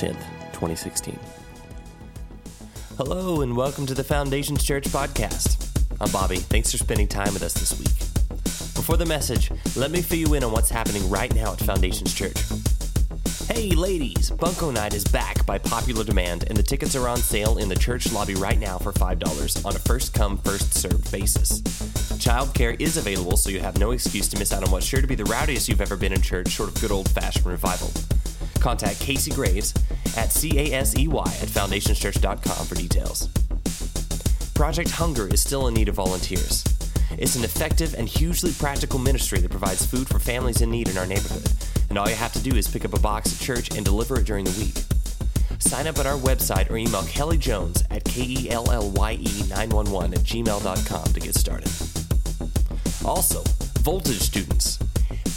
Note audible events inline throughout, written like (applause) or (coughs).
10th, 2016. Hello, and welcome to the Foundations Church Podcast. I'm Bobby. Thanks for spending time with us this week. Before the message, let me fill you in on what's happening right now at Foundations Church. Hey, ladies! Bunko Night is back by popular demand, and the tickets are on sale in the church lobby right now for $5 on a first come, first served basis. Childcare is available, so you have no excuse to miss out on what's sure to be the rowdiest you've ever been in church, short of good old fashioned revival. Contact Casey Graves at C-A-S-E-Y at foundationschurch.com for details. Project Hunger is still in need of volunteers. It's an effective and hugely practical ministry that provides food for families in need in our neighborhood, and all you have to do is pick up a box at church and deliver it during the week. Sign up at our website or email Kelly Jones at K-E-L-L-Y-E 911 at gmail.com to get started. Also, Voltage students.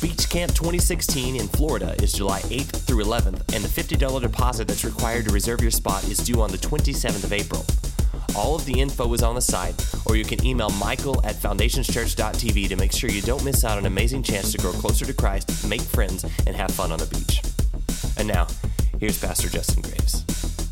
Beach Camp 2016 in Florida is July 8th through 11th, and the $50 deposit that's required to reserve your spot is due on the 27th of April. All of the info is on the site, or you can email Michael at foundationschurch.tv to make sure you don't miss out on an amazing chance to grow closer to Christ, make friends, and have fun on the beach. And now, here's Pastor Justin Graves.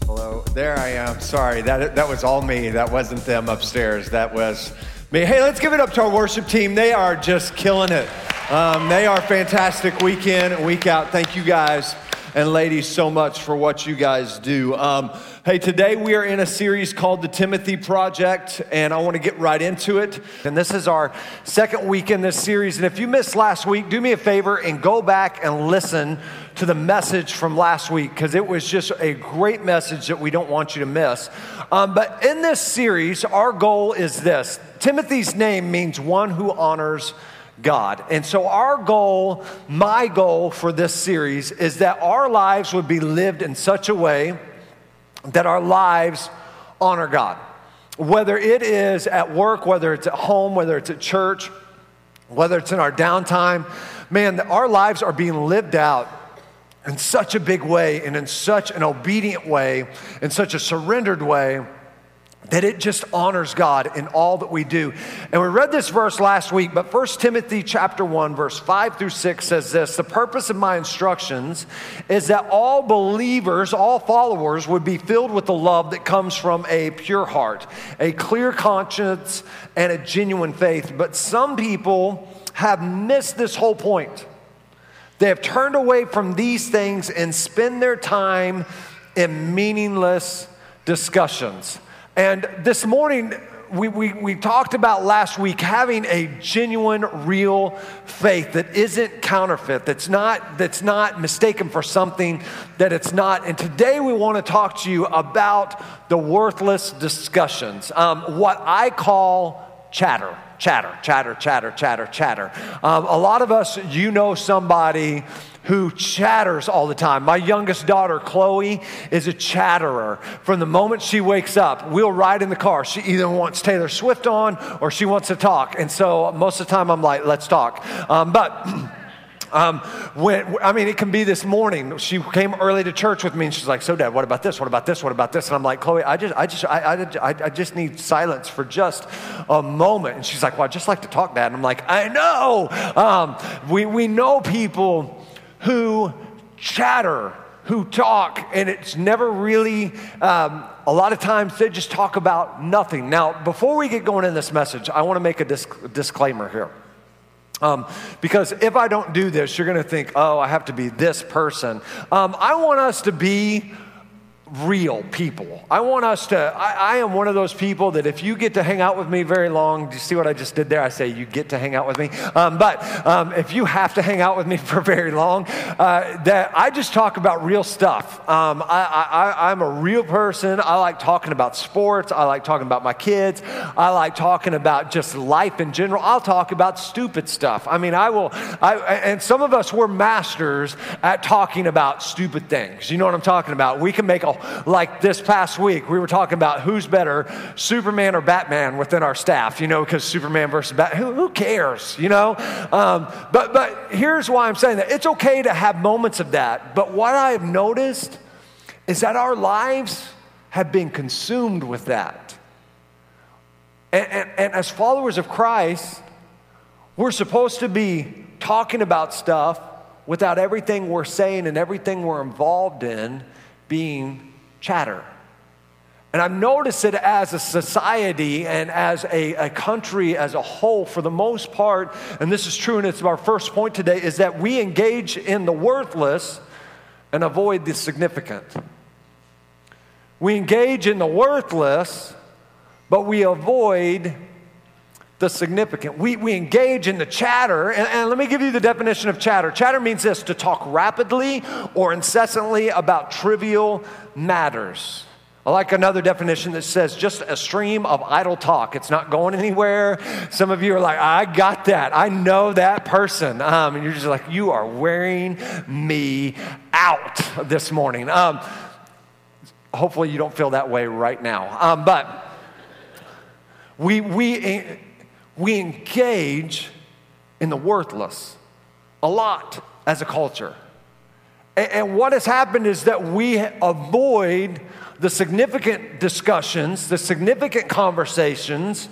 Hello, there I am. Sorry, that, that was all me. That wasn't them upstairs. That was me. Hey, let's give it up to our worship team. They are just killing it. Um, they are fantastic week in and week out. Thank you guys and ladies so much for what you guys do. Um, hey, today we are in a series called the Timothy Project, and I want to get right into it. And this is our second week in this series. And if you missed last week, do me a favor and go back and listen to the message from last week because it was just a great message that we don't want you to miss. Um, but in this series, our goal is this Timothy's name means one who honors God. And so, our goal, my goal for this series, is that our lives would be lived in such a way that our lives honor God. Whether it is at work, whether it's at home, whether it's at church, whether it's in our downtime, man, our lives are being lived out in such a big way and in such an obedient way, in such a surrendered way that it just honors God in all that we do. And we read this verse last week, but 1 Timothy chapter 1 verse 5 through 6 says this, the purpose of my instructions is that all believers, all followers would be filled with the love that comes from a pure heart, a clear conscience and a genuine faith. But some people have missed this whole point. They have turned away from these things and spend their time in meaningless discussions. And this morning, we, we, we talked about last week having a genuine, real faith that isn't counterfeit, that's not, that's not mistaken for something that it's not. And today we want to talk to you about the worthless discussions, um, what I call chatter. Chatter, chatter, chatter, chatter, chatter. Um, a lot of us, you know somebody who chatters all the time. My youngest daughter, Chloe, is a chatterer. From the moment she wakes up, we'll ride in the car. She either wants Taylor Swift on or she wants to talk. And so most of the time, I'm like, let's talk. Um, but (clears throat) Um, when, I mean, it can be this morning. She came early to church with me, and she's like, "So, Dad, what about this? What about this? What about this?" And I'm like, "Chloe, I just, I just, I, I, I just need silence for just a moment." And she's like, "Well, I just like to talk, Dad." And I'm like, "I know." Um, we we know people who chatter, who talk, and it's never really, um, a lot of times they just talk about nothing. Now, before we get going in this message, I want to make a disc- disclaimer here. Um, because if I don't do this, you're going to think, oh, I have to be this person. Um, I want us to be real people. I want us to, I, I, am one of those people that if you get to hang out with me very long, do you see what I just did there? I say you get to hang out with me. Um, but um, if you have to hang out with me (laughs) for very long, uh, that I just talk about real stuff. Um, I, I'm a real person. I like talking about sports. I like talking about my kids. I like talking about just life in general. I'll talk about stupid stuff. I mean, I will, I, and some of us, we're masters at talking about stupid things. You know what I'm talking about? We can make a like this past week, we were talking about who's better, Superman or Batman within our staff, you know, because Superman versus Batman, who, who, cares, you know? Um, but, but here's why I'm saying that. It's okay to have moments of that, but what I have noticed is that our lives have been consumed with that. And, and, and as followers of Christ, we're supposed to be talking about stuff without everything we're saying and everything we're involved in being chatter. And I've noticed it as a society and as a, a, country as a whole, for the most part, and this is true, and it's our first point today, is that we engage in the worthless and avoid the significant. We engage in the worthless, but we avoid the significant. We, we engage in the chatter, and, and let me give you the definition of chatter. Chatter means this to talk rapidly or incessantly about trivial matters. I like another definition that says just a stream of idle talk. It's not going anywhere. Some of you are like, I got that. I know that person. Um, and you're just like, you are wearing me out this morning. Um, hopefully, you don't feel that way right now. Um, but we, we, we engage in the worthless a lot as a culture. And what has happened is that we avoid the significant discussions, the significant conversations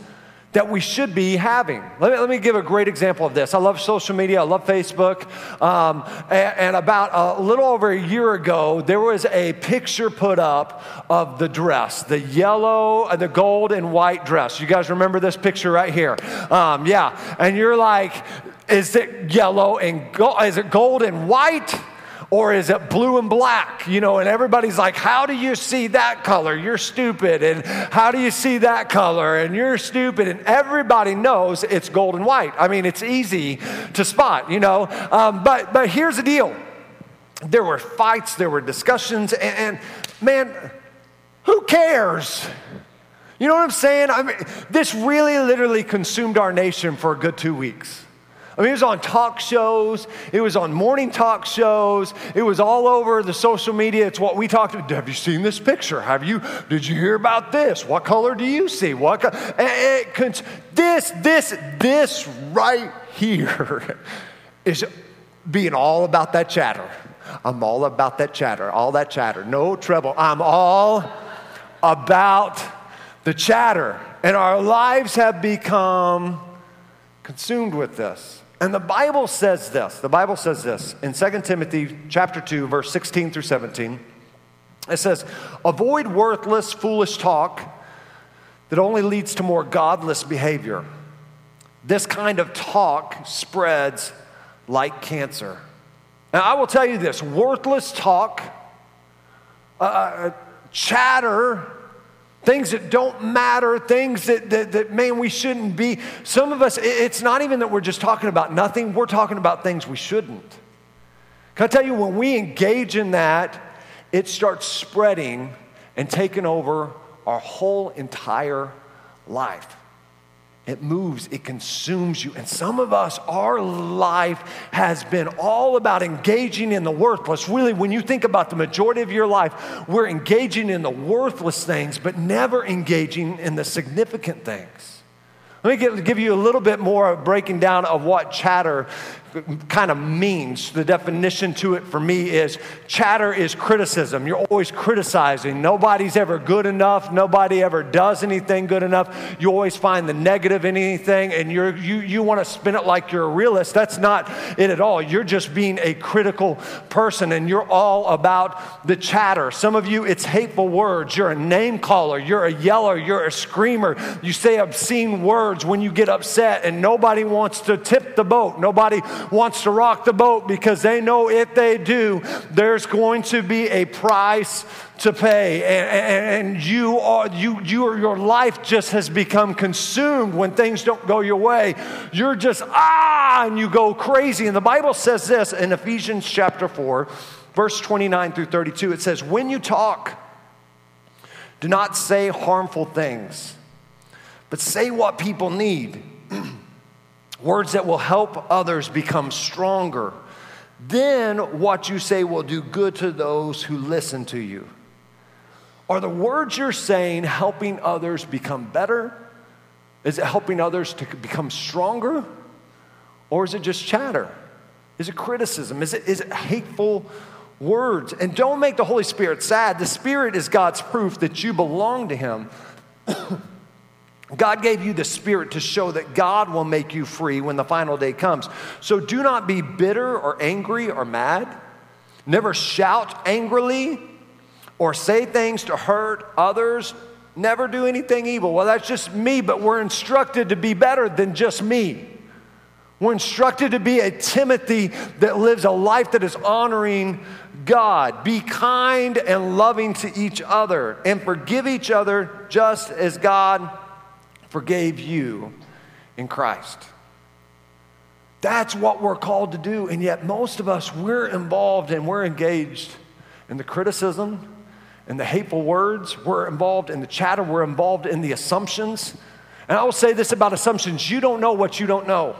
that we should be having. Let me, let me give a great example of this. I love social media, I love Facebook. Um, and, and, about a little over a year ago, there was a picture put up of the dress, the yellow, uh, the gold and white dress. You guys remember this picture right here? Um, yeah. And you're like, is it yellow and gold? Is it gold and white? Or is it blue and black? You know, and everybody's like, How do you see that color? You're stupid. And how do you see that color? And you're stupid. And everybody knows it's gold and white. I mean, it's easy to spot, you know. Um, but, but here's the deal there were fights, there were discussions, and, and man, who cares? You know what I'm saying? I mean, this really literally consumed our nation for a good two weeks. I mean, it was on talk shows, it was on morning talk shows, it was all over the social media. It's what we talked about. Have you seen this picture? Have you, did you hear about this? What color do you see? What, it, it, this, this, this right here (laughs) is being all about that chatter. I'm all about that chatter, all that chatter, no trouble. I'm all about the chatter. And our lives have become consumed with this. And the Bible says this. The Bible says this in 2 Timothy chapter 2 verse 16 through 17. It says, "Avoid worthless foolish talk that only leads to more godless behavior. This kind of talk spreads like cancer." Now I will tell you this, worthless talk, uh, uh chatter things that don't matter, things that, that, that, man, we shouldn't be. Some of us, it's not even that we're just talking about nothing, we're talking about things we shouldn't. Can I tell you, when we engage in that, it starts spreading and taking over our whole entire life. It moves, it consumes you. And some of us, our life has been all about engaging in the worthless. Really, when you think about the majority of your life, we're engaging in the worthless things, but never engaging in the significant things. Let me give, you a little bit more breaking down of what chatter kind of means. The definition to it for me is chatter is criticism. You're always criticizing. Nobody's ever good enough. Nobody ever does anything good enough. You always find the negative in anything and you're, you, you want to spin it like you're a realist. That's not it at all. You're just being a critical person and you're all about the chatter. Some of you, it's hateful words. You're a name caller. You're a yeller. You're a screamer. You say obscene words when you get upset and nobody wants to tip the boat. Nobody wants to rock the boat because they know if they do, there's going to be a price to pay. And, and you are, you, you are, your life just has become consumed when things don't go your way. You're just, ah, and you go crazy. And the Bible says this in Ephesians chapter 4, verse 29 through 32. It says, When you talk, do not say harmful things, but say what people need. (clears throat) Words that will help others become stronger. Then what you say will do good to those who listen to you. Are the words you're saying helping others become better? Is it helping others to become stronger? Or is it just chatter? Is it criticism? Is it, is it hateful words? And don't make the Holy Spirit sad. The Spirit is God's proof that you belong to Him. (coughs) God gave you the Spirit to show that God will make you free when the final day comes. So do not be bitter or angry or mad. Never shout angrily or say things to hurt others, never do anything evil. Well, that's just me, but we're instructed to be better than just me. We're instructed to be a Timothy that lives a life that is honoring God. Be kind and loving to each other and forgive each other just as God forgave you in Christ. That's what we're called to do. And yet, most of us, we're involved and we're engaged in the criticism, and the hateful words, we're involved in the chatter, we're involved in the assumptions. And I will say this about assumptions you don't know what you don't know.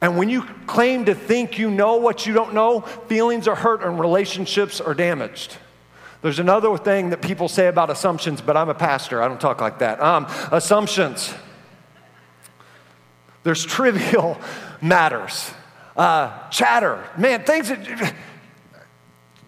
And when you claim to think you know what you don't know, feelings are hurt and relationships are damaged. There's another thing that people say about assumptions, but I'm a pastor. I don't talk like that. Um, assumptions. There's trivial (laughs) matters. Uh, chatter. Man, things that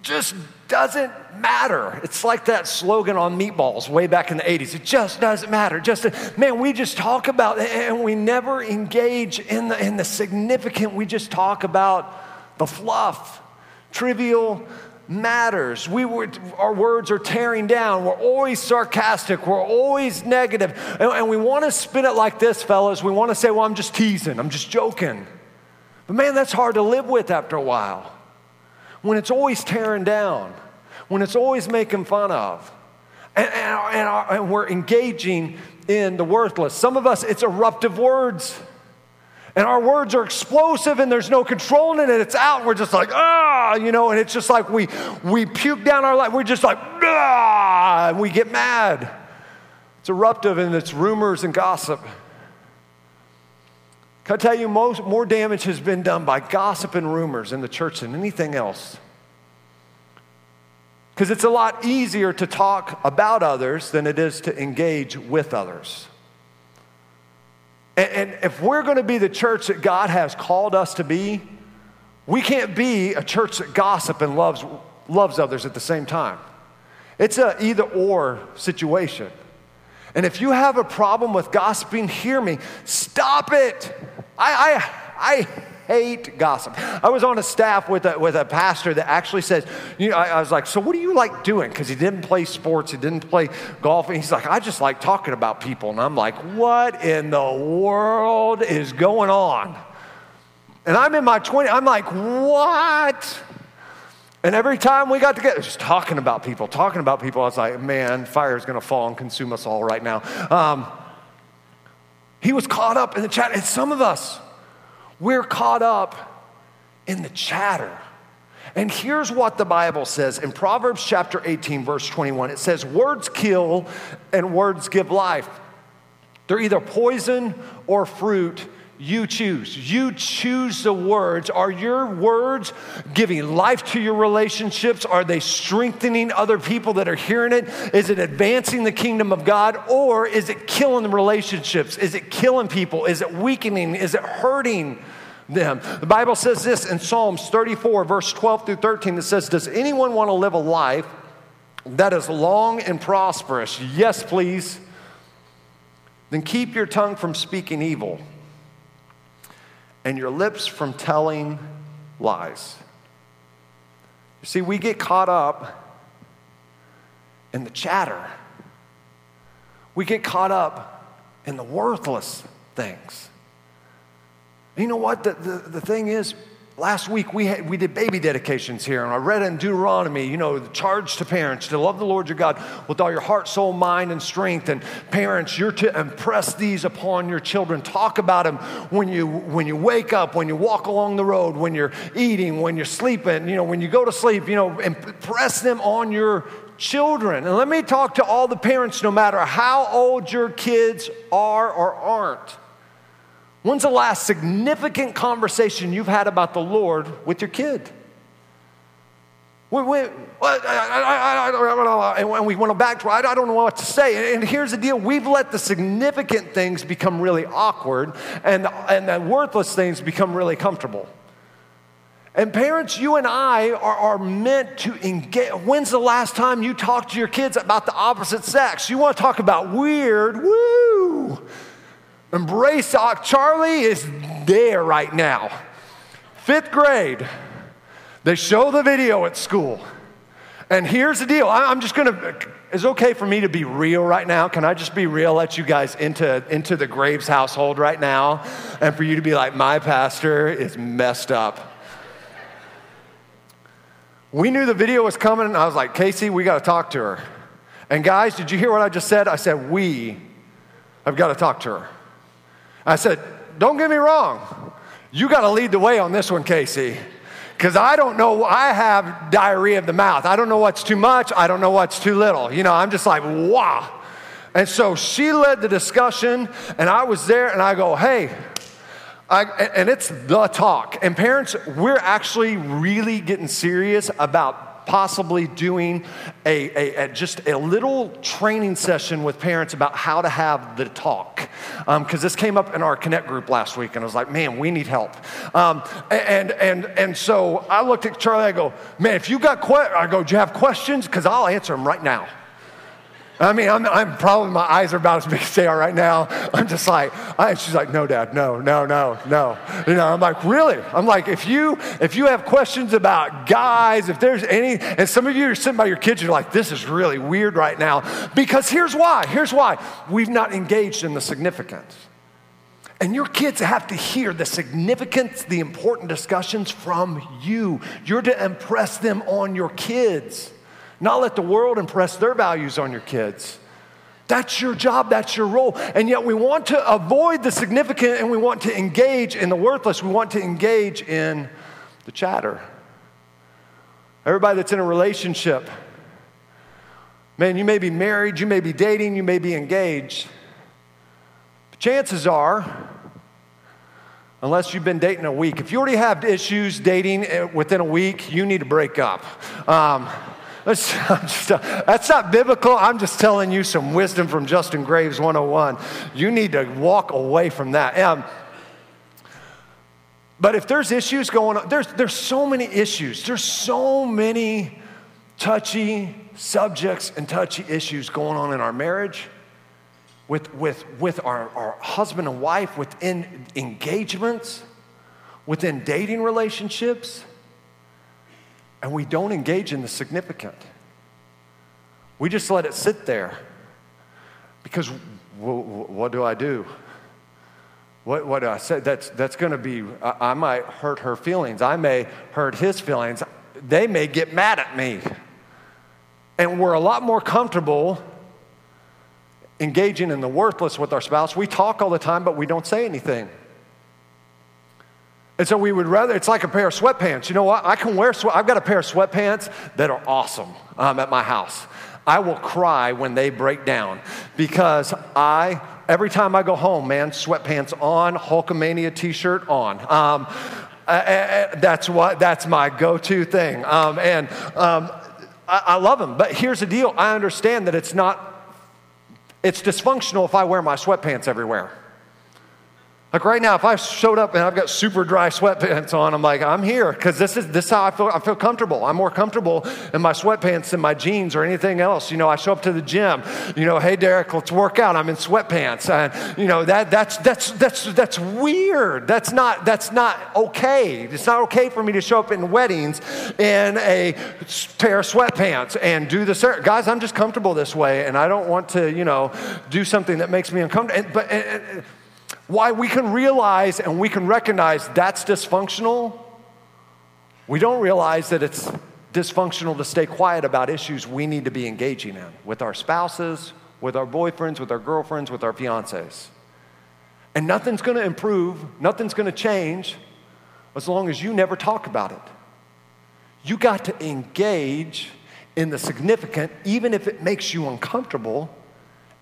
just doesn't matter. It's like that slogan on meatballs way back in the 80s. It just doesn't matter. Just man, we just talk about and we never engage in the in the significant. We just talk about the fluff, trivial matters. We were, our words are tearing down. We're always sarcastic. We're always negative. And, and we want to spin it like this, fellas. We want to say, well, I'm just teasing. I'm just joking. But man, that's hard to live with after a while when it's always tearing down, when it's always making fun of, and, and, and, and we're engaging in the worthless. Some of us, it's eruptive words. And our words are explosive and there's no controlling it. It's out. We're just like, ah, you know, and it's just like we, we puke down our life. We're just like, ah, and we get mad. It's eruptive and it's rumors and gossip. Can I tell you, most, more damage has been done by gossip and rumors in the church than anything else. Because it's a lot easier to talk about others than it is to engage with others. And, and if we're going to be the church that God has called us to be, we can't be a church that gossip and loves, loves others at the same time. It's a either or situation. And if you have a problem with gossiping, hear me. Stop it. I, I, I hate gossip. I was on a staff with a, with a pastor that actually says, you know, I, I was like, so what do you like doing? Because he didn't play sports, he didn't play golf. And he's like, I just like talking about people. And I'm like, what in the world is going on? And I'm in my 20s, I'm like, what? And every time we got together, just talking about people, talking about people, I was like, man, fire is going to fall and consume us all right now. Um, he was caught up in the chat. And some of us, we're caught up in the chatter. And here's what the Bible says in Proverbs chapter 18, verse 21 it says, Words kill and words give life. They're either poison or fruit you choose. You choose the words. Are your words giving life to your relationships? Are they strengthening other people that are hearing it? Is it advancing the kingdom of God? Or is it killing the relationships? Is it killing people? Is it weakening? Is it hurting them? The Bible says this in Psalms 34, verse 12 through 13. It says, Does anyone want to live a life that is long and prosperous? Yes, please. Then keep your tongue from speaking evil and your lips from telling lies. You see, we get caught up in the chatter, we get caught up in the worthless things. You know what? The, the, the thing is, last week we, had, we did baby dedications here, and I read in Deuteronomy, you know, the charge to parents to love the Lord your God with all your heart, soul, mind, and strength. And parents, you're to impress these upon your children. Talk about them when you, when you wake up, when you walk along the road, when you're eating, when you're sleeping, you know, when you go to sleep, you know, impress them on your children. And let me talk to all the parents, no matter how old your kids are or aren't. When's the last significant conversation you've had about the Lord with your kid? And we went back to, I don't know what to say. And here's the deal we've let the significant things become really awkward, and, and the worthless things become really comfortable. And parents, you and I are, are meant to engage. When's the last time you talked to your kids about the opposite sex? You want to talk about weird, woo. Embrace Charlie is there right now. Fifth grade. They show the video at school. And here's the deal. I'm just to, it's okay for me to be real right now. Can I just be real? Let you guys into, into the Graves household right now. And for you to be like, my pastor is messed up. We knew the video was coming, and I was like, Casey, we got to talk to her. And guys, did you hear what I just said? I said, we have got to talk to her. I said, Don't get me wrong. You got to lead the way on this one, Casey. Because I don't know, I have diarrhea of the mouth. I don't know what's too much. I don't know what's too little. You know, I'm just like, wow. And so she led the discussion, and I was there, and I go, hey, I, and it's the talk. And parents, we're actually really getting serious about possibly doing a, a, a, just a little training session with parents about how to have the talk. Because um, this came up in our Connect group last week, and I was like, man, we need help. Um, and, and, and so I looked at Charlie, I go, man, if you got questions, I go, do you have questions? Because I'll answer them right now. I mean, I'm, I'm, probably, my eyes are about as big as they are right now. I'm just like, I, she's like, no, dad, no, no, no, no. You know, I'm like, really? I'm like, if you, if you have questions about guys, if there's any, and some of you are sitting by your kids, you're like, this is really weird right now. Because here's why, here's why. We've not engaged in the significance. And your kids have to hear the significance, the important discussions from you. You're to impress them on your kids. Not let the world impress their values on your kids. That's your job, that's your role. And yet we want to avoid the significant and we want to engage in the worthless. We want to engage in the chatter. Everybody that's in a relationship, man, you may be married, you may be dating, you may be engaged. But chances are, unless you've been dating a week, if you already have issues dating eh, within a week, you need to break up. Um, (laughs) just, that's not biblical. I'm just telling you some wisdom from Justin Graves 101. You need to walk away from that. Um, but if there's issues going on, there's, there's so many issues. There's so many touchy subjects and touchy issues going on in our marriage, with, with, with our, our husband and wife, within engagements, within dating relationships and we don't engage in the significant. We just let it sit there because what do I do? What, what do I say? That's, that's going to be, I, I might hurt her feelings. I may hurt his feelings. They may get mad at me. And we're a lot more comfortable engaging in the worthless with our spouse. We talk all the time, but we don't say anything. And so we would rather, it's like a pair of sweatpants. You know what? I can wear, I've got a pair of sweatpants that are awesome um, at my house. I will cry when they break down because I, every time I go home, man, sweatpants on, Hulkamania t shirt on. Um, that's what, that's my go to thing. Um, and um, I, I love them. But here's the deal I understand that it's not, it's dysfunctional if I wear my sweatpants everywhere. Like right now, if I showed up and I've got super dry sweatpants on, I'm like, I'm here because this is this is how I feel. I feel comfortable. I'm more comfortable in my sweatpants than my jeans or anything else. You know, I show up to the gym. You know, hey Derek, let's work out. I'm in sweatpants, and you know that that's that's that's that's weird. That's not that's not okay. It's not okay for me to show up in weddings in a pair of sweatpants and do this. Guys, I'm just comfortable this way, and I don't want to you know do something that makes me uncomfortable. And, but and, why we can realize and we can recognize that's dysfunctional, we don't realize that it's dysfunctional to stay quiet about issues we need to be engaging in with our spouses, with our boyfriends, with our girlfriends, with our fiancés. And nothing's gonna improve, nothing's gonna change as long as you never talk about it. You got to engage in the significant, even if it makes you uncomfortable,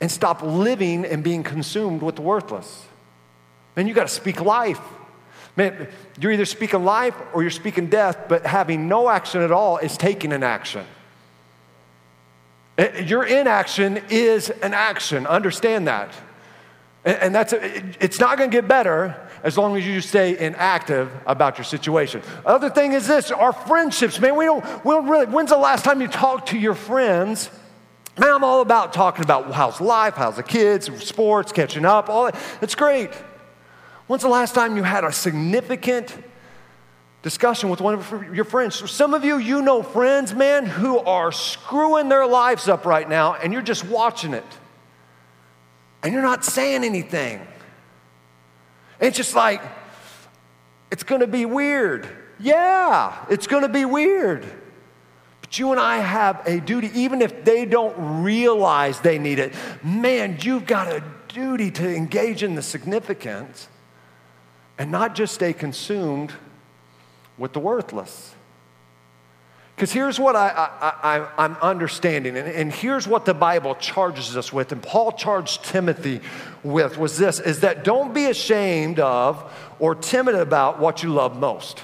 and stop living and being consumed with the worthless. Man, you got to speak life. Man, you're either speaking life or you're speaking death, but having no action at all is taking an action. Eh, your inaction is an action. Understand that. And that's it's not going to get better as long as you stay inactive about your situation. Other thing is this: our friendships, man. We don't, we don't really. When's the last time you talked to your friends? Man, I'm all about talking about how's life, how's the kids, sports, catching up. All that. It's great. When's the last time you had a significant discussion with one of your friends? Some of you, you know friends, man, who are screwing their lives up right now, and you're just watching it. And you're not saying anything. it's just like, it's gonna be weird. Yeah, it's gonna be weird. But you and I have a duty, even if they don't realize they need it. Man, you've got a duty to engage in the significance and not just stay consumed with the worthless. Because here's what I, am understanding, and, and here's what the Bible charges us with, and Paul charged Timothy with was this is that don't be ashamed of or timid about what you love most.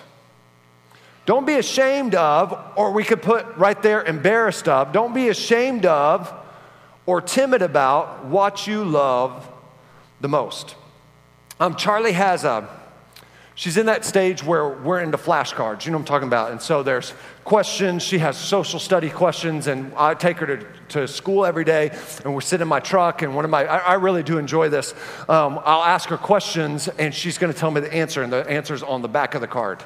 Don't be ashamed of, or we could put right there, embarrassed of. Don't be ashamed of or timid about what you love the most. Um, Charlie has a She's in that stage where we're into flashcards, you know what I'm talking about. And so there's questions. She has social study questions, and I take her to, to school every day, and we're sitting in my truck. And one of my, I, I really do enjoy this. Um, I'll ask her questions, and she's going to tell me the answer, and the answer's on the back of the card.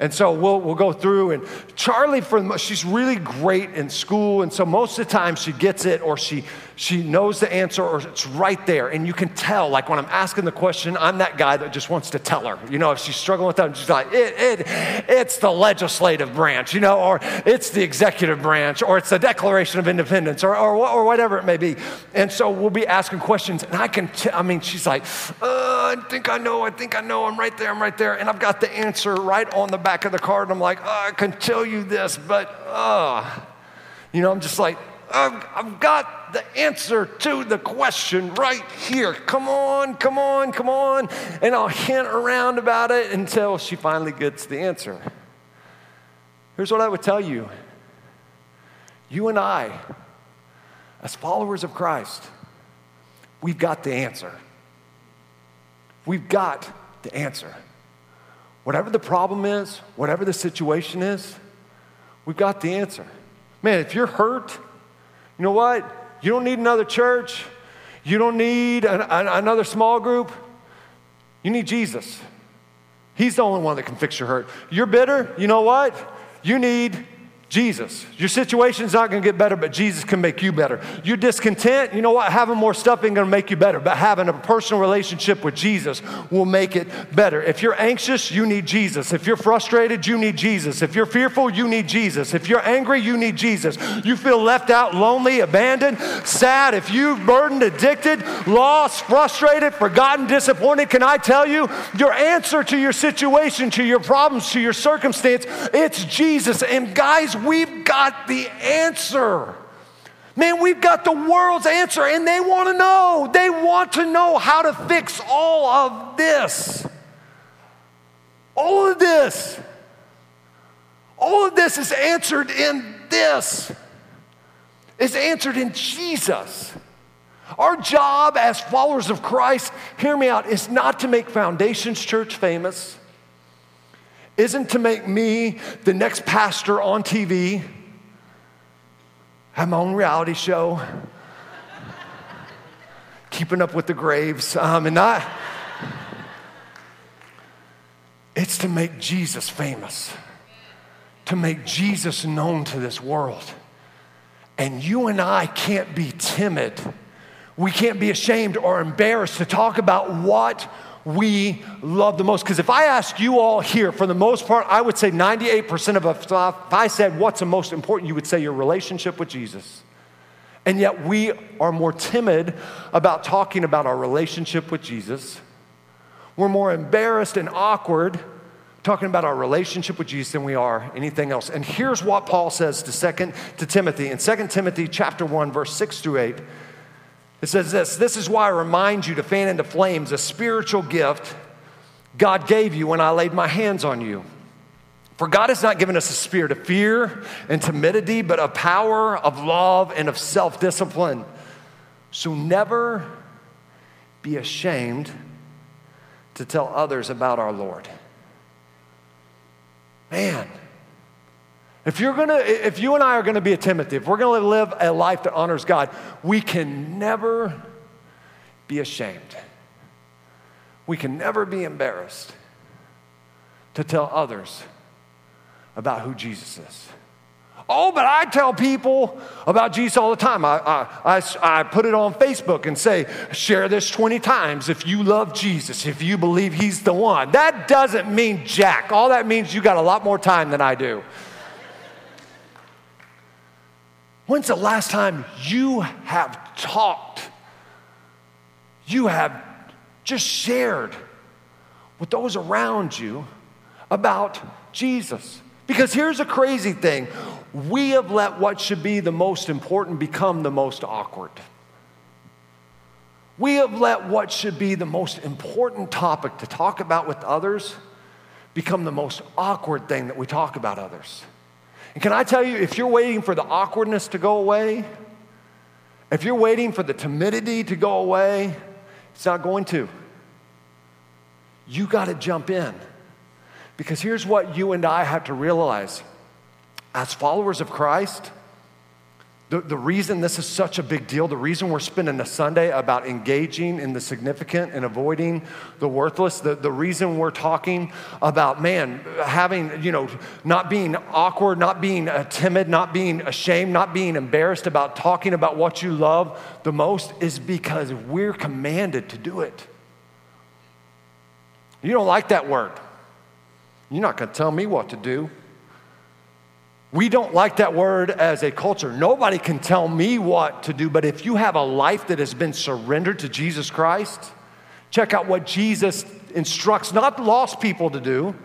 And so we'll, we'll go through. And Charlie, for she's really great in school. And so most of the time she gets it or she, she knows the answer or it's right there. And you can tell, like when I'm asking the question, I'm that guy that just wants to tell her. You know, if she's struggling with that, she's like, it, it, it's the legislative branch, you know, or it's the executive branch, or it's the Declaration of Independence, or, or, or whatever it may be. And so we'll be asking questions. And I can, t- I mean, she's like, uh, I think I know, I think I know, I'm right there, I'm right there. And I've got the answer right on the back of the card. And I'm like, oh, I can tell you this, but, uh, you know, I'm just like, I've, I've got the answer to the question right here. Come on, come on, come on. And I'll hint around about it until she finally gets the answer. Here's what I would tell you you and I, as followers of Christ, we've got the answer. We've got the answer. Whatever the problem is, whatever the situation is, we've got the answer. Man, if you're hurt, you know what? You don't need another church. You don't need an, an, another small group. You need Jesus. He's the only one that can fix your hurt. You're bitter. You know what? You need Jesus. Your situation's not gonna get better, but Jesus can make you better. You're discontent, you know what? Having more stuff ain't gonna make you better, but having a personal relationship with Jesus will make it better. If you're anxious, you need Jesus. If you're frustrated, you need Jesus. If you're fearful, you need Jesus. If you're angry, you need Jesus. You feel left out, lonely, abandoned, sad, if you've burdened, addicted, lost, frustrated, forgotten, disappointed, can I tell you your answer to your situation, to your problems, to your circumstance, it's Jesus. And guys, we've got the answer. Man, we've got the world's answer, and they want to know. They want to know how to fix all of this. All of this. All of this is answered in this. Is answered in Jesus. Our job as followers of Christ, hear me out, is not to make Foundations Church famous isn't to make me the next pastor on TV, have my own reality show, keeping up with the graves, um, and not. It's to make Jesus famous, to make Jesus known to this world. And you and I can't be timid. We can't be ashamed or embarrassed to talk about what we love the most. Because if I ask you all here, for the most part, I would say 98% of us, if I said what's the most important, you would say your relationship with Jesus. And yet we are more timid about talking about our relationship with Jesus. We're more embarrassed and awkward talking about our relationship with Jesus than we are anything else. And here's what Paul says to second to Timothy. In 2 Timothy chapter 1 verse 6 through 8, it says this, this is why I remind you to fan into flames a spiritual gift God gave you when I laid my hands on you. For God has not given us a spirit of fear and timidity, but of power, of love, and of self discipline. So never be ashamed to tell others about our Lord. Man, if you're gonna, if you and I are gonna be a Timothy, if we're gonna live a life that honors God, we can never be ashamed. We can never be embarrassed to tell others about who Jesus is. Oh, but I tell people about Jesus all the time. I, I, I, I, put it on Facebook and say, share this 20 times if you love Jesus, if you believe he's the one. That doesn't mean jack. All that means you got a lot more time than I do. When's the last time you have talked? You have just shared with those around you about Jesus. Because here's a crazy thing we have let what should be the most important become the most awkward. We have let what should be the most important topic to talk about with others become the most awkward thing that we talk about others. And can I tell you, if you're waiting for the awkwardness to go away, if you're waiting for the timidity to go away, it's not going to. You got to jump in. Because here's what you and I have to realize as followers of Christ, the, the reason this is such a big deal, the reason we're spending a Sunday about engaging in the significant and avoiding the worthless, the, the reason we're talking about, man, having, you know, not being awkward, not being uh, timid, not being ashamed, not being embarrassed about talking about what you love the most is because we're commanded to do it. You don't like that word. You're not going to tell me what to do. We don't like that word as a culture. Nobody can tell me what to do, but if you have a life that has been surrendered to Jesus Christ, check out what Jesus instructs not lost people to do,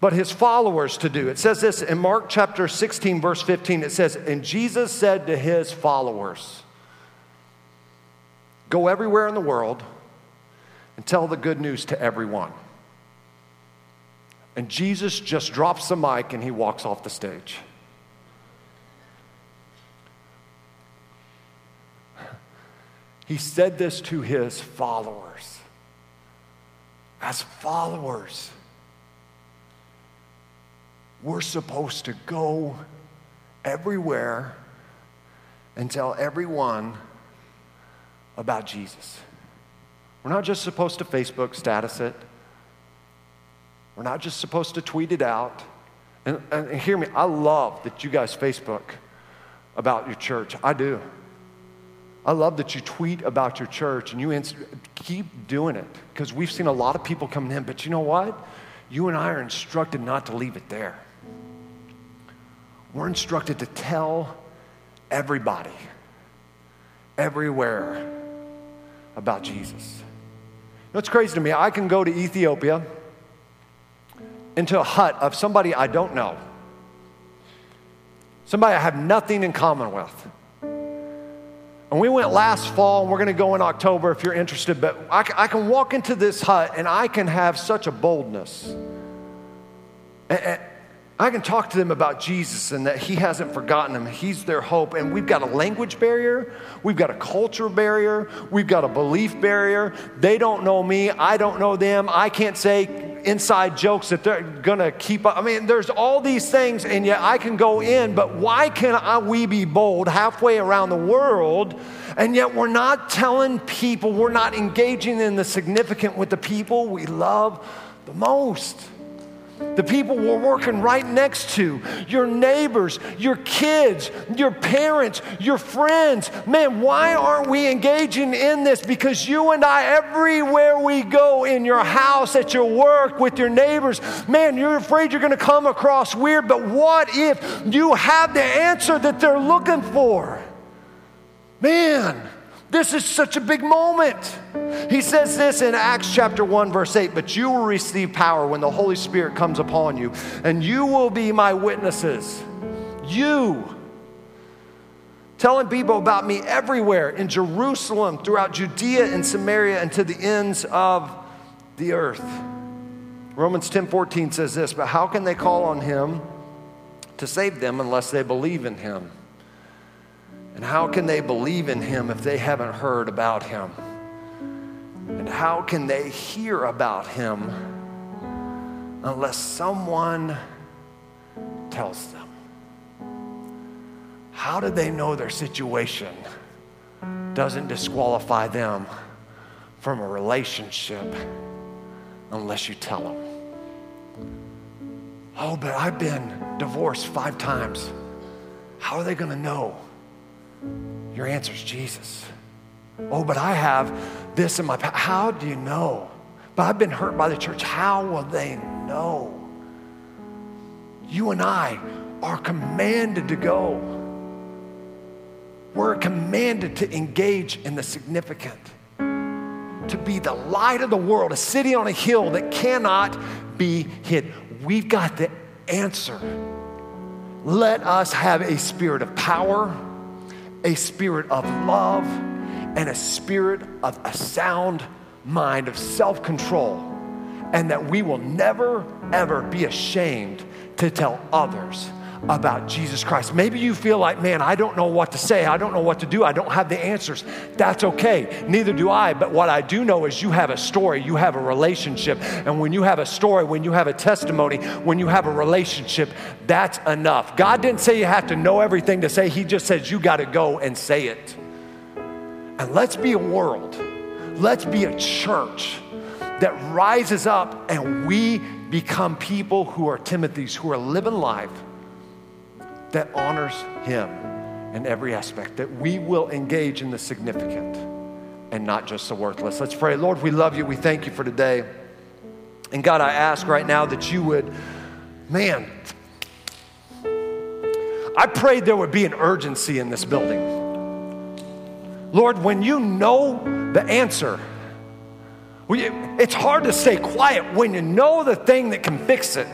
but his followers to do. It says this in Mark chapter 16, verse 15. It says, And Jesus said to his followers, Go everywhere in the world and tell the good news to everyone. And Jesus just drops the mic and he walks off the stage. He said this to his followers. As followers, we're supposed to go everywhere and tell everyone about Jesus. We're not just supposed to Facebook status it. We're not just supposed to tweet it out. And, and, hear me, I love that you guys Facebook about your church. I do. I love that you tweet about your church and you keep doing it because we've seen a lot of people coming in. But you know what? You and I are instructed not to leave it there. We're instructed to tell everybody, everywhere about Jesus. You know, it's crazy to me. I can go to Ethiopia into a hut of somebody I don't know, somebody I have nothing in common with. And we went last fall, and we're going to go in October if you're interested. But I, I, can walk into this hut and I can have such a boldness. And, and I can talk to them about Jesus and that He hasn't forgotten them. He's their hope. And we've got a language barrier, we've got a culture barrier, we've got a belief barrier. They don't know me, I don't know them. I can't say inside jokes that they're gonna keep up. I mean, there's all these things, and yet I can go in, but why can I, we be bold halfway around the world, and yet we're not telling people, we're not engaging in the significant with the people we love the most? The people we're working right next to, your neighbors, your kids, your parents, your friends. Man, why aren't we engaging in this? Because you and I, everywhere we go, in your house, at your work, with your neighbors, man, you're afraid you're going to come across weird. But what if you have the answer that they're looking for? Man, this is such a big moment. He says this in Acts chapter 1, verse 8 But you will receive power when the Holy Spirit comes upon you, and you will be my witnesses. You. Telling people about me everywhere in Jerusalem, throughout Judea and Samaria, and to the ends of the earth. Romans 10 14 says this, but how can they call on him to save them unless they believe in him? And how can they believe in him if they haven't heard about him? And how can they hear about him unless someone tells them? How do they know their situation doesn't disqualify them from a relationship unless you tell them? Oh, but I've been divorced five times. How are they going to know? Your answer is Jesus. Oh, but I have this in my past. How do you know? But I've been hurt by the church. How will they know? You and I are commanded to go. We're commanded to engage in the significant, to be the light of the world, a city on a hill that cannot be hid. We've got the answer. Let us have a spirit of power a spirit of love and a spirit of a sound mind of self control, and that we will never, ever be ashamed to tell others about Jesus Christ. Maybe you feel like, man, I don't know what to say. I don't know what to do. I don't have the answers. That's okay. Neither do I. But what I do know is you have a story, you have a relationship. And when you have a story, when you have a testimony, when you have a relationship, that's enough. God didn't say you have to know everything to say, He just says you got to go and say it. And let's be a world, let's be a church that rises up and we become people who are Timothy's, who are living life that honors Him in every aspect, that we will engage in the significant and not just the worthless. Let's pray. Lord, we love you. We thank you for today. And God, I ask right now that you would, man, I prayed there would be an urgency in this building. Lord, when you know the answer, it's hard to stay quiet when you know the thing that can fix it.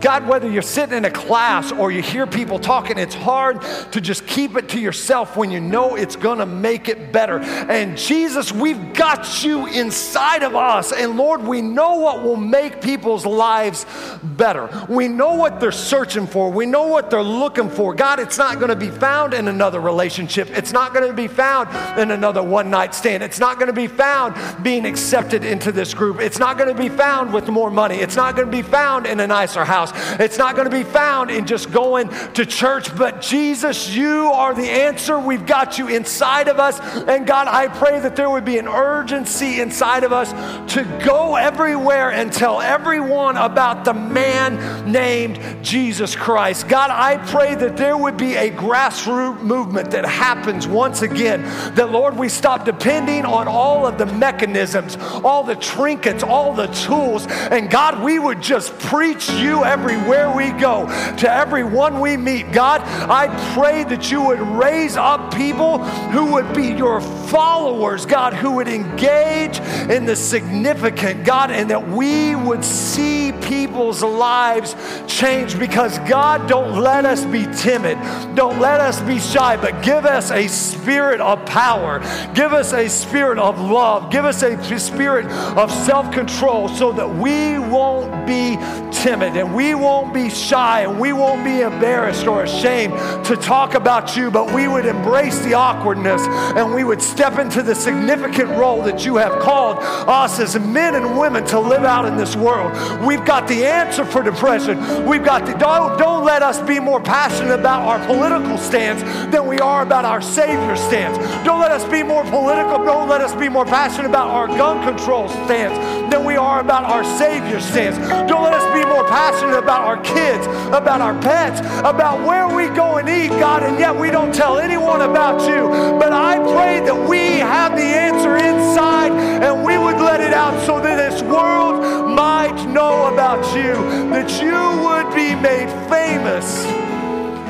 God, whether you're sitting in a class or you hear people talking, it's hard to just keep it to yourself when you know it's gonna make it better. And Jesus, we've got you inside of us. And Lord, we know what will make people's lives better. We know what they're searching for, we know what they're looking for. God, it's not gonna be found in another relationship, it's not gonna be found in another one night stand, it's not gonna be found being accepted into this group, it's not gonna be found with more money, it's not gonna be found in a nicer house house. It's not going to be found in just going to church, but Jesus, you are the answer. We've got you inside of us. And God, I pray that there would be an urgency inside of us to go everywhere and tell everyone about the man named Jesus Christ. God, I pray that there would be a grassroots movement that happens once again. That, Lord, we stop depending on all of the mechanisms, all the trinkets, all the tools. And God, we would just preach you every everywhere we go, to everyone we meet. God, I pray that you would raise up people who would be your followers, God, who would engage in the significant, God, and that we would see people's lives change because, God, don't let us be timid. Don't let us be shy, but give us a spirit of power. Give us a spirit of love. Give us a spirit of self control so that we won't be timid and we we won't be shy and we won't be embarrassed or ashamed to talk about you, but we would embrace the awkwardness and we would step into the significant role that you have called us as men and women to live out in this world. We've got the answer for depression. We've got the, don't, don't let us be more passionate about our political stance than we are about our Savior's stance. Don't let us be more political. Don't let us be more passionate about our gun control stance than we are about our Savior's stance. Don't let us be more passionate about our kids, about our pets, about where we go and eat, God, and yet we don't tell anyone about you. But I pray that we have the answer inside and we would let it out so that this world might know about you, that you would be made famous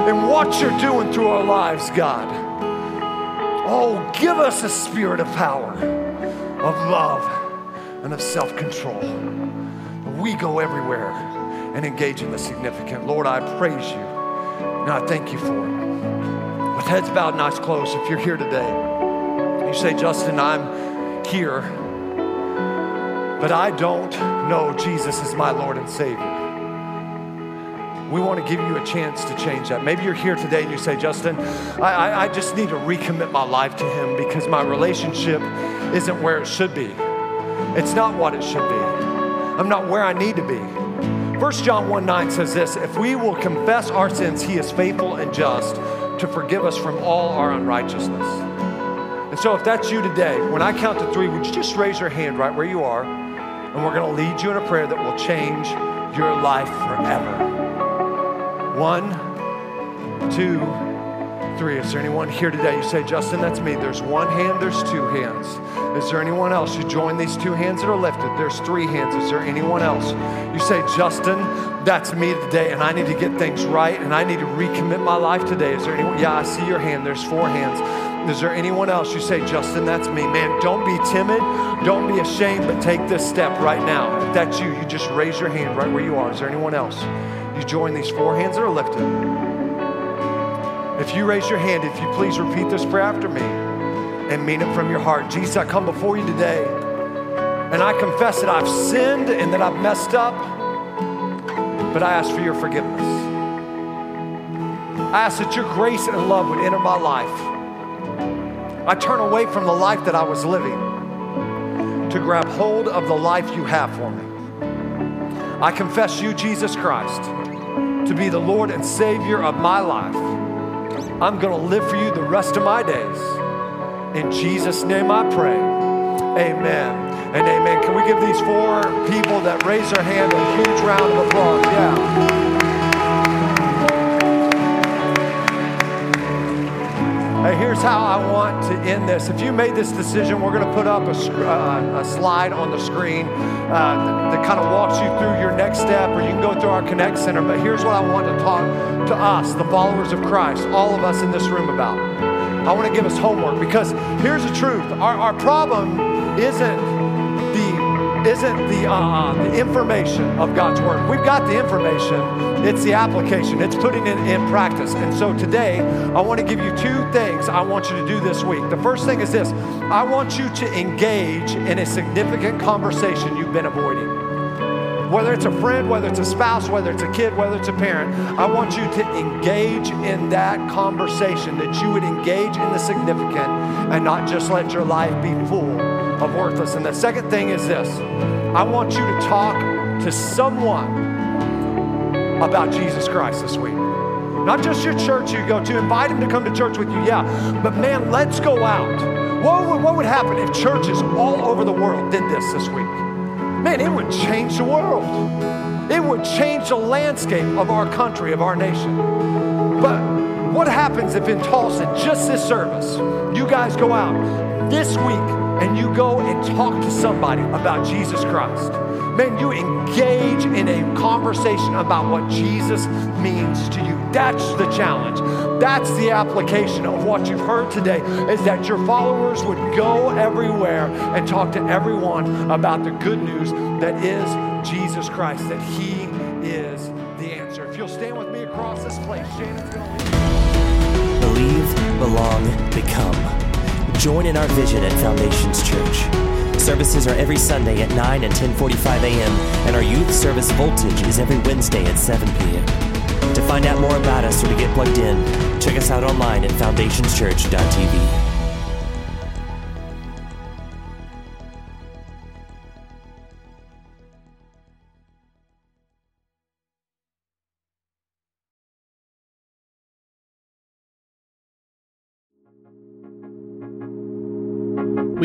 in what you're doing through our lives, God. Oh, give us a spirit of power, of love, and of self control. We go everywhere and engage in the significant. Lord, I praise you and I thank you for it. With heads bowed and eyes closed, if you're here today, you say, Justin, I'm here, but I don't know Jesus is my Lord and Savior. We want to give you a chance to change that. Maybe you're here today and you say, Justin, I, I, I just need to recommit my life to Him because my relationship isn't where it should be. It's not what it should be. I'm not where I need to be. 1 John 1 9 says this If we will confess our sins, He is faithful and just to forgive us from all our unrighteousness. And so, if that's you today, when I count to three, would you just raise your hand right where you are? And we're going to lead you in a prayer that will change your life forever. One, two, three. Is there anyone here today? You say, Justin, that's me. There's one hand, there's two hands. Is there anyone else? You join these two hands that are lifted. There's three hands. Is there anyone else? You say, Justin, that's me today, and I need to get things right, and I need to recommit my life today. Is there anyone? Yeah, I see your hand. There's four hands. Is there anyone else? You say, Justin, that's me. Man, don't be timid. Don't be ashamed, but take this step right now. If that's you, you just raise your hand right where you are. Is there anyone else? You join these four hands that are lifted. If you raise your hand, if you please repeat this prayer after me and mean it from your heart. Jesus, I come before you today and I confess that I've sinned and that I've messed up, but I ask for your forgiveness. I ask that your grace and love would enter my life. I turn away from the life that I was living to grab hold of the life you have for me. I confess you, Jesus Christ, to be the Lord and Savior of my life. I'm going to live for you the rest of my days. In Jesus' name I pray. Amen and amen. Can we give these four people that raise their hand a huge round of applause? Yeah. Hey, here's how I want to end this. If you made this decision, we're going to put up a, uh, a slide on the screen uh, that, that kind of walks you through your next step, or you can go through our Connect Center. But here's what I want to talk to us, the followers of Christ, all of us in this room about. I want to give us homework because here's the truth our, our problem isn't isn't the, uh, the information of God's Word. We've got the information, it's the application, it's putting it in practice. And so today, I want to give you two things I want you to do this week. The first thing is this I want you to engage in a significant conversation you've been avoiding whether it's a friend, whether it's a spouse, whether it's a kid, whether it's a parent, I want you to engage in that conversation, that you would engage in the significant and not just let your life be full of worthless. And the second thing is this I want you to talk to someone about Jesus Christ this week. Not just your church you go to, invite him to come to church with you, yeah. But man, let's go out. What would, what would happen if churches all over the world did this this week? Man, it would change the world. It would change the landscape of our country, of our nation. But what happens if in Tulsa, just this service, you guys go out this week and you go and talk to somebody about Jesus Christ. Man, you engage in a conversation about what Jesus means to you. That's the challenge. That's the application of what you've heard today is that your followers would go everywhere and talk to everyone about the good news that is Jesus Christ, that He is the answer. If you'll stand with me across this place, Shannon's going to. Believe, belong, become. Join in our vision at Foundations Church Services are every Sunday at 9 and 10:45 a.m. and our youth service Voltage is every Wednesday at 7 p.m. To find out more about us or to get plugged in, check us out online at foundationschurch.tv.